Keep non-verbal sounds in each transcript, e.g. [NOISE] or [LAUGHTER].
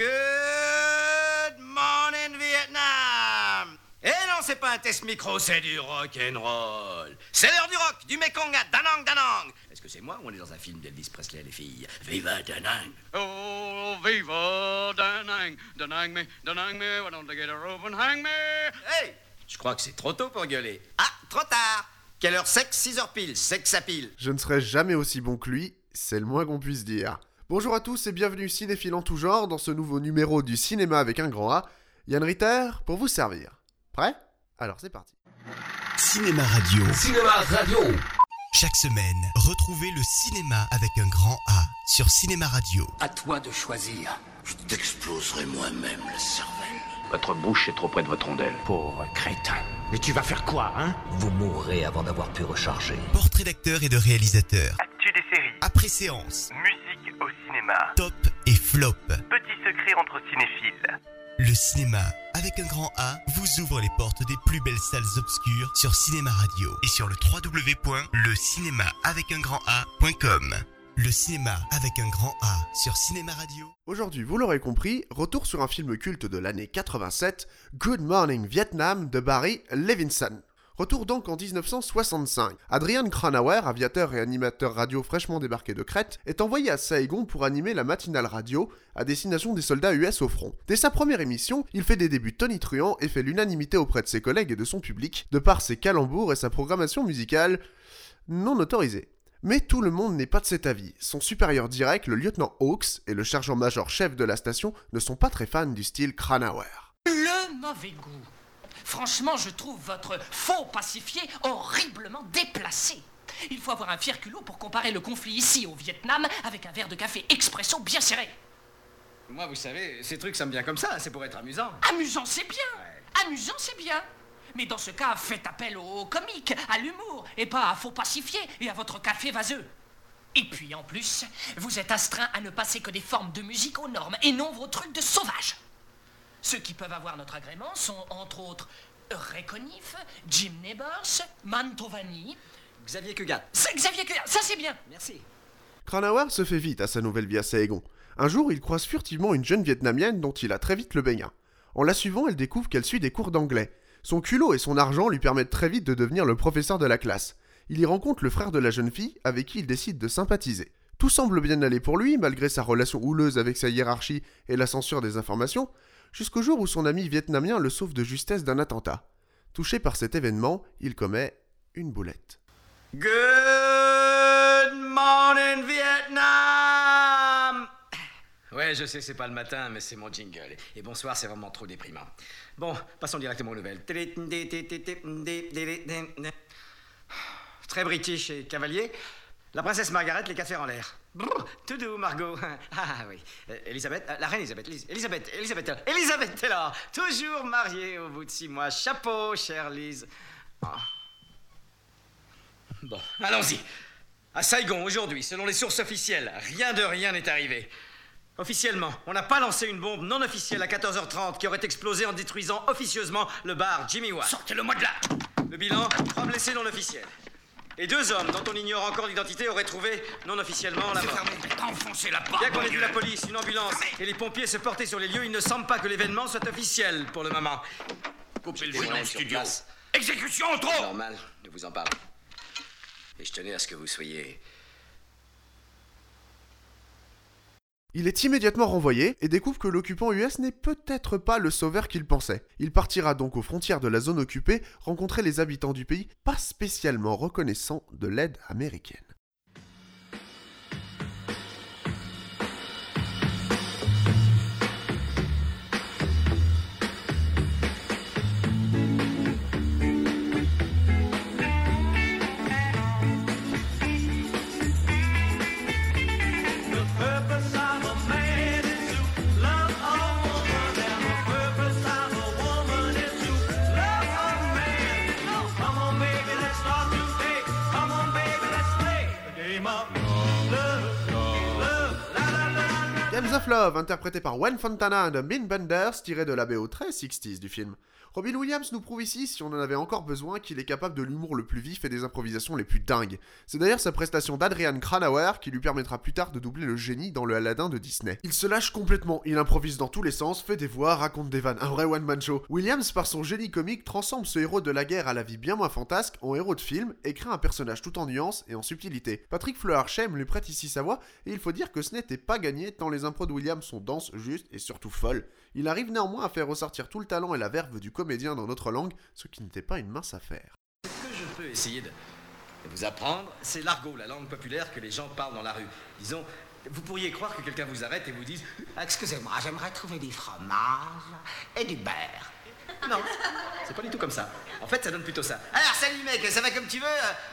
Good morning Vietnam Eh non, c'est pas un test micro, c'est du rock and roll. C'est l'heure du rock, du Mekong à Danang Danang. Est-ce que c'est moi ou on est dans un film d'Elvis Presley et les filles? Viva Danang Oh, viva Danang, Danang me, Danang me, why don't they get a rope and hang me? Hey Je crois que c'est trop tôt pour gueuler. Ah, trop tard Quelle heure c'est 6 heures pile, que ça pile. Je ne serai jamais aussi bon que lui, c'est le moins qu'on puisse dire. Bonjour à tous et bienvenue cinéphile en tout genre dans ce nouveau numéro du cinéma avec un grand A. Yann Ritter pour vous servir. Prêt? Alors c'est parti. Cinéma Radio. Cinéma Radio. Chaque semaine, retrouvez le cinéma avec un grand A sur Cinéma Radio. À toi de choisir. Je t'exploserai moi-même la cervelle. Votre bouche est trop près de votre rondelle. Pauvre crétin. Mais tu vas faire quoi, hein? Vous mourrez avant d'avoir pu recharger. Portrait d'acteurs et de réalisateurs. Actu des séries. Après séance. Musique cinéma. Top et flop. Petit secret entre cinéphiles. Le cinéma, avec un grand A, vous ouvre les portes des plus belles salles obscures sur Cinéma Radio et sur le www.lecinéma-avec-un-grand-A.com. Le cinéma avec un grand A sur Cinéma Radio. Aujourd'hui, vous l'aurez compris, retour sur un film culte de l'année 87, Good Morning Vietnam de Barry Levinson. Retour donc en 1965. Adrian Cranauer, aviateur et animateur radio fraîchement débarqué de Crète, est envoyé à Saigon pour animer la matinale radio à destination des soldats US au front. Dès sa première émission, il fait des débuts tonitruants et fait l'unanimité auprès de ses collègues et de son public, de par ses calembours et sa programmation musicale non autorisée. Mais tout le monde n'est pas de cet avis. Son supérieur direct, le lieutenant Hawks, et le sergent-major chef de la station ne sont pas très fans du style Cranauer. Le mauvais goût. Franchement, je trouve votre faux pacifié horriblement déplacé. Il faut avoir un fier culot pour comparer le conflit ici au Vietnam avec un verre de café expresso bien serré. Moi, vous savez, ces trucs, ça me vient comme ça, c'est pour être amusant. Amusant, c'est bien. Amusant, c'est bien. Mais dans ce cas, faites appel au comique, à l'humour, et pas à faux pacifié et à votre café vaseux. Et puis en plus, vous êtes astreint à ne passer que des formes de musique aux normes et non vos trucs de sauvages. Ceux qui peuvent avoir notre agrément sont entre autres Reconif, Jim Neighbors, Mantovani. Xavier Cugat. C'est Xavier Cugat, ça c'est bien. Merci. Cranauer se fait vite à sa nouvelle vie à Saigon. Un jour, il croise furtivement une jeune vietnamienne dont il a très vite le baignat. En la suivant, elle découvre qu'elle suit des cours d'anglais. Son culot et son argent lui permettent très vite de devenir le professeur de la classe. Il y rencontre le frère de la jeune fille avec qui il décide de sympathiser. Tout semble bien aller pour lui, malgré sa relation houleuse avec sa hiérarchie et la censure des informations, jusqu'au jour où son ami vietnamien le sauve de justesse d'un attentat. Touché par cet événement, il commet une boulette. Good morning Vietnam Ouais, je sais, c'est pas le matin, mais c'est mon jingle. Et bonsoir, c'est vraiment trop déprimant. Bon, passons directement aux nouvelles. Très british et cavalier. La princesse Margaret, les quatre fers en l'air. Brrr, Tout doux, Margot. [LAUGHS] Ah oui. Euh, Elisabeth, euh, la reine Elisabeth. Elis- Elisabeth, Elisabeth, Elisabeth là. Toujours mariée au bout de six mois. Chapeau, chère Lise. Ah. Bon, allons-y. À Saigon, aujourd'hui, selon les sources officielles, rien de rien n'est arrivé. Officiellement, on n'a pas lancé une bombe non officielle à 14h30 qui aurait explosé en détruisant officieusement le bar Jimmy Watt. Sortez-le-moi de là. Le bilan, trois blessés non officiels. Et deux hommes dont on ignore encore l'identité auraient trouvé non officiellement la mort. Enfoncez la porte. Bien qu'on ait vu la police, une ambulance et les pompiers se porter sur les lieux, il ne semble pas que l'événement soit officiel pour le moment. Coupez le sur studio. place. Exécution trop. Normal, je vous en parle. Et je tenais à ce que vous soyez... Il est immédiatement renvoyé et découvre que l'occupant US n'est peut-être pas le sauveur qu'il pensait. Il partira donc aux frontières de la zone occupée rencontrer les habitants du pays pas spécialement reconnaissants de l'aide américaine. Of Love, interprété par Wayne Fontana the Mean Benders, tiré de la BO très 60s du film. Robin Williams nous prouve ici, si on en avait encore besoin, qu'il est capable de l'humour le plus vif et des improvisations les plus dingues. C'est d'ailleurs sa prestation d'Adrian Cranauer qui lui permettra plus tard de doubler le génie dans le Aladdin de Disney. Il se lâche complètement, il improvise dans tous les sens, fait des voix, raconte des vannes, un vrai one-man show. Williams, par son génie comique, transforme ce héros de la guerre à la vie bien moins fantasque en héros de film et crée un personnage tout en nuances et en subtilité. Patrick Fleur-Chem lui prête ici sa voix et il faut dire que ce n'était pas gagné tant les impros de Williams sont denses, justes et surtout folles. Il arrive néanmoins à faire ressortir tout le talent et la verve du comédien dans notre langue, ce qui n'était pas une mince affaire. Ce que je peux essayer de vous apprendre, c'est l'argot, la langue populaire que les gens parlent dans la rue. Disons, vous pourriez croire que quelqu'un vous arrête et vous dise Excusez-moi, j'aimerais trouver du fromage et du beurre. Non, c'est pas du tout comme ça. En fait, ça donne plutôt ça. Alors, salut mec, ça va comme tu veux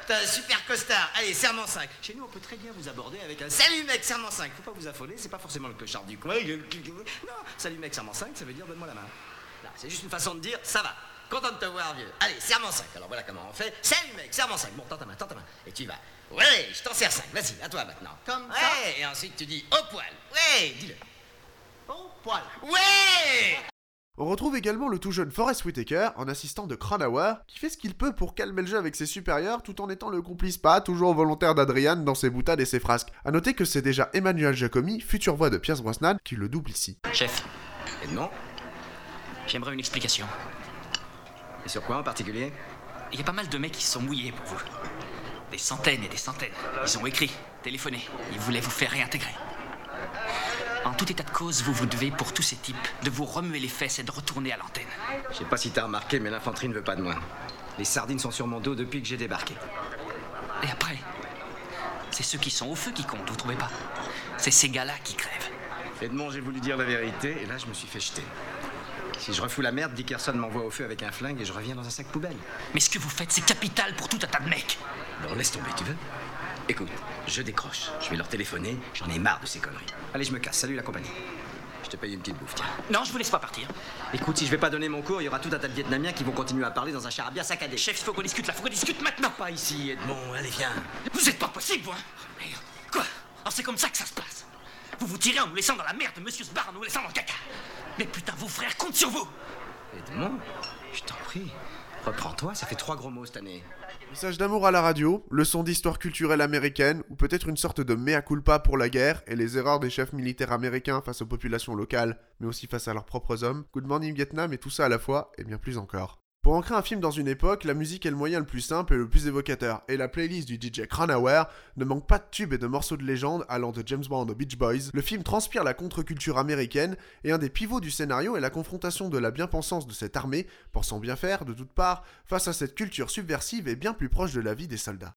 T'as un super costard. Allez, serment 5. Chez nous, on peut très bien vous aborder avec un Salut mec, serment 5. Faut pas vous affoler, c'est pas forcément le clochard du coin. Non, salut mec, serment 5, ça veut dire donne-moi la main. C'est juste une façon de dire ça va. Content de te voir, vieux. Allez, serment 5. Alors voilà comment on fait. Salut mec, serment 5. Bon, tends ta main, tends ta main. Et tu vas. Ouais, je t'en sers 5. Vas-y, à toi maintenant. Comme ouais, ça et ensuite tu dis au poil. Ouais, dis-le. Au poil. Ouais on retrouve également le tout jeune Forrest Whitaker, en assistant de Cranauer, qui fait ce qu'il peut pour calmer le jeu avec ses supérieurs tout en étant le complice pas toujours volontaire d'Adrian dans ses boutades et ses frasques. A noter que c'est déjà Emmanuel Jacomi, future voix de Pierce Brosnan, qui le double ici. Chef, Edmond j'aimerais une explication. Et sur quoi en particulier? Il y a pas mal de mecs qui se sont mouillés pour vous. Des centaines et des centaines. Ils ont écrit, téléphoné. Ils voulaient vous faire réintégrer. En tout état de cause, vous vous devez, pour tous ces types, de vous remuer les fesses et de retourner à l'antenne. Je sais pas si t'as remarqué, mais l'infanterie ne veut pas de moi. Les sardines sont sur mon dos depuis que j'ai débarqué. Et après, c'est ceux qui sont au feu qui comptent, vous trouvez pas? C'est ces gars-là qui crèvent. Edmond, j'ai voulu dire la vérité, et là, je me suis fait jeter. Si je refous la merde, Dickerson m'envoie au feu avec un flingue et je reviens dans un sac poubelle. Mais ce que vous faites, c'est capital pour tout un tas de mecs. Bon, laisse tomber, tu veux? Écoute, je décroche. Je vais leur téléphoner. J'en ai marre de ces conneries. Allez, je me casse. Salut la compagnie. Je te paye une petite bouffe, tiens. Non, je vous laisse pas partir. Écoute, si je vais pas donner mon cours, il y aura tout un tas de Vietnamiens qui vont continuer à parler dans un charabia saccadé. Chef, il faut qu'on discute là, faut qu'on discute maintenant. Pas ici, Edmond. Allez, viens. Vous êtes pas possible, vous, hein Merde. Quoi? Alors c'est comme ça que ça se passe. Vous vous tirez en nous laissant dans la merde, Monsieur Sbar en nous laissant dans le caca. Mais putain, vos frères comptent sur vous. Edmond, je t'en prie. Reprends-toi, ça fait trois gros mots cette année. Message d'amour à la radio, leçon d'histoire culturelle américaine, ou peut-être une sorte de mea culpa pour la guerre et les erreurs des chefs militaires américains face aux populations locales, mais aussi face à leurs propres hommes. Good Morning Vietnam et tout ça à la fois, et bien plus encore. Pour ancrer un film dans une époque, la musique est le moyen le plus simple et le plus évocateur, et la playlist du DJ Cranauer ne manque pas de tubes et de morceaux de légende allant de James Bond aux Beach Boys. Le film transpire la contre-culture américaine, et un des pivots du scénario est la confrontation de la bien-pensance de cette armée, pensant bien faire de toutes parts, face à cette culture subversive et bien plus proche de la vie des soldats.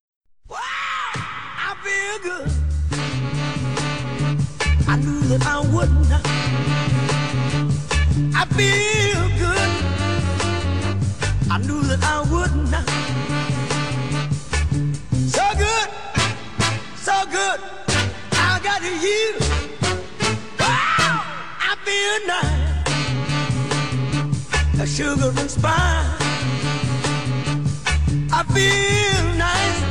Would not. So good, so good, I got you. Wow, I feel nice, a sugar and spice. I feel nice,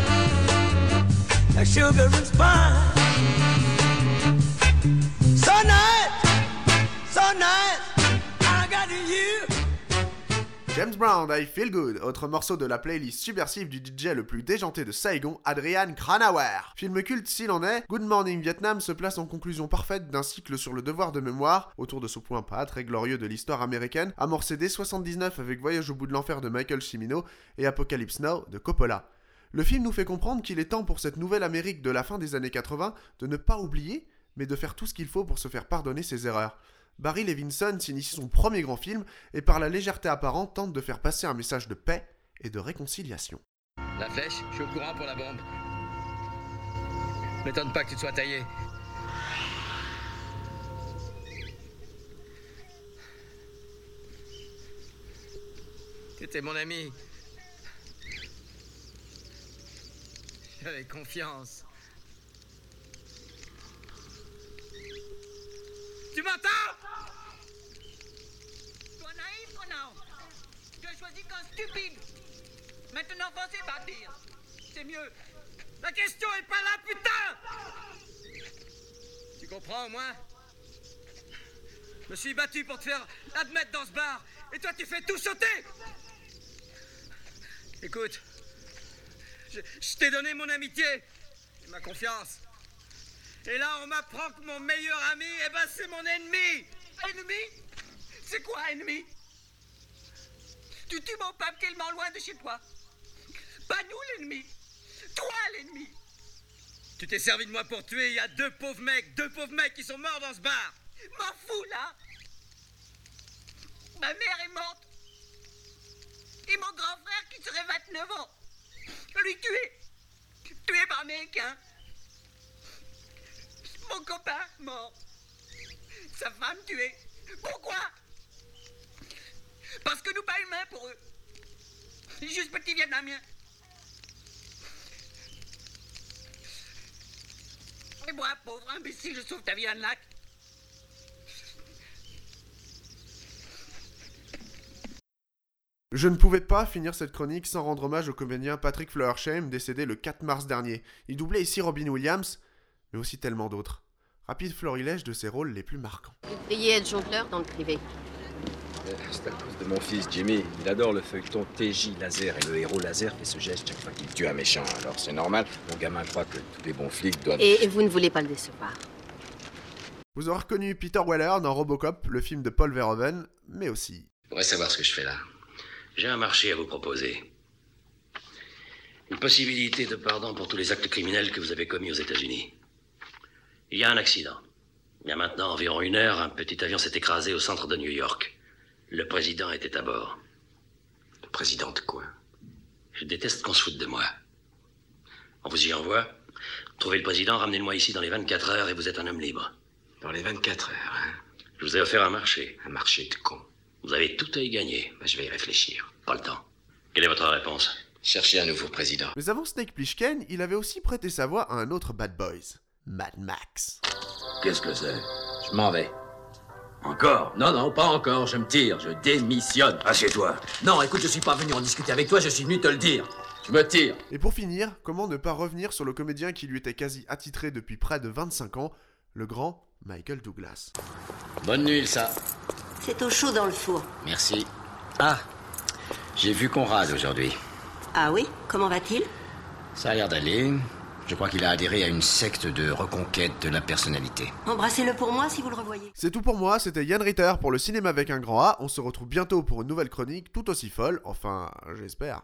a sugar and spice. James Brown, I Feel Good, autre morceau de la playlist subversive du DJ le plus déjanté de Saigon, Adrian Cranauer. Film culte s'il en est, Good Morning Vietnam se place en conclusion parfaite d'un cycle sur le devoir de mémoire, autour de ce point pas très glorieux de l'histoire américaine, amorcé dès 79 avec Voyage au bout de l'enfer de Michael Cimino et Apocalypse Now de Coppola. Le film nous fait comprendre qu'il est temps pour cette nouvelle Amérique de la fin des années 80 de ne pas oublier, mais de faire tout ce qu'il faut pour se faire pardonner ses erreurs. Barry Levinson s'initie son premier grand film et par la légèreté apparente tente de faire passer un message de paix et de réconciliation. La flèche, je suis au courant pour la bombe. M'étonne pas que tu te sois taillé. T'étais mon ami. J'avais confiance. Tu m'entends Toi naïf ou non Choisi qu'un stupide. Maintenant, pensez bâtir. C'est mieux. La question est pas là, putain Tu comprends au moins Je me suis battu pour te faire admettre dans ce bar. Et toi, tu fais tout sauter Écoute, je, je t'ai donné mon amitié et ma confiance. Et là, on m'apprend que mon meilleur ami, eh ben, c'est mon ennemi Ennemi? C'est quoi, ennemi? Tu tues mon pape tellement loin de chez toi. Pas nous, l'ennemi. Toi, l'ennemi. Tu t'es servi de moi pour tuer, il y a deux pauvres mecs, deux pauvres mecs qui sont morts dans ce bar M'en fous, là Ma mère est morte. Et mon grand frère, qui serait 29 ans, lui tué. Tué par américain. Mon copain, mort. Sa femme tuée. Pourquoi Parce que nous pas humains pour eux. Juste petit Vietnamien. Et moi, pauvre imbécile, je sauve ta vie à un lac. Je ne pouvais pas finir cette chronique sans rendre hommage au comédien Patrick Flowersheim, décédé le 4 mars dernier. Il doublait ici Robin Williams, mais aussi tellement d'autres. Rapide florilège de ses rôles les plus marquants. Vous devriez être jongleur dans le privé. C'est à cause de mon fils Jimmy. Il adore le feuilleton TJ Laser et le héros laser fait ce geste chaque fois qu'il tue un méchant. Alors c'est normal, mon gamin croit que tous les bons flics doivent... Et vous ne voulez pas le décevoir. Vous aurez reconnu Peter Weller dans Robocop, le film de Paul Verhoeven, mais aussi... Je voudrais savoir ce que je fais là. J'ai un marché à vous proposer. Une possibilité de pardon pour tous les actes criminels que vous avez commis aux États-Unis. Il y a un accident. Il y a maintenant environ une heure, un petit avion s'est écrasé au centre de New York. Le président était à bord. Le président de quoi? Je déteste qu'on se foute de moi. On vous y envoie. Trouvez le président, ramenez-le-moi ici dans les 24 heures et vous êtes un homme libre. Dans les 24 heures, hein? Je vous ai offert un marché. Un marché de con. Vous avez tout à y gagner. je vais y réfléchir. Pas le temps. Quelle est votre réponse? Cherchez un nouveau président. Mais avant Snake Plissken, il avait aussi prêté sa voix à un autre Bad Boys, Mad Max. Qu'est-ce que c'est? Je m'en vais. Encore? Non, non, pas encore, je me tire, je démissionne. Assieds-toi. Non, écoute, je suis pas venu en discuter avec toi, je suis venu te le dire. Je me tire. Et pour finir, comment ne pas revenir sur le comédien qui lui était quasi attitré depuis près de 25 ans, le grand Michael Douglas? Bonne nuit, ça. C'est au chaud dans le four. Merci. Ah, j'ai vu Conrad aujourd'hui. Ah oui Comment va-t-il? Ça a l'air d'aller. Je crois qu'il a adhéré à une secte de reconquête de la personnalité. Embrassez-le pour moi si vous le revoyez. C'est tout pour moi, c'était Yann Ritter pour le cinéma avec un grand A. On se retrouve bientôt pour une nouvelle chronique tout aussi folle, enfin, j'espère.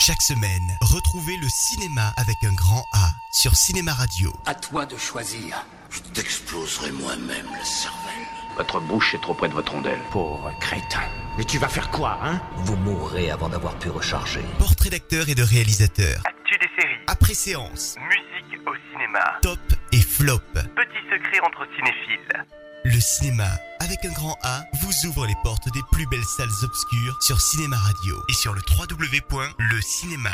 Chaque semaine, retrouvez le cinéma avec un grand A sur Cinéma Radio. À toi de choisir. Je t'exploserai moi-même la cervelle. Votre bouche est trop près de votre rondelle. Pauvre crétin. Mais tu vas faire quoi, hein? Vous mourrez avant d'avoir pu recharger. Portrait d'acteur et de réalisateur. Actu des séries. Après séance. Musique au cinéma. Top et flop. Petit secret entre cinéphiles. Le cinéma, avec un grand A, vous ouvre les portes des plus belles salles obscures sur Cinéma Radio et sur le www.lecinéma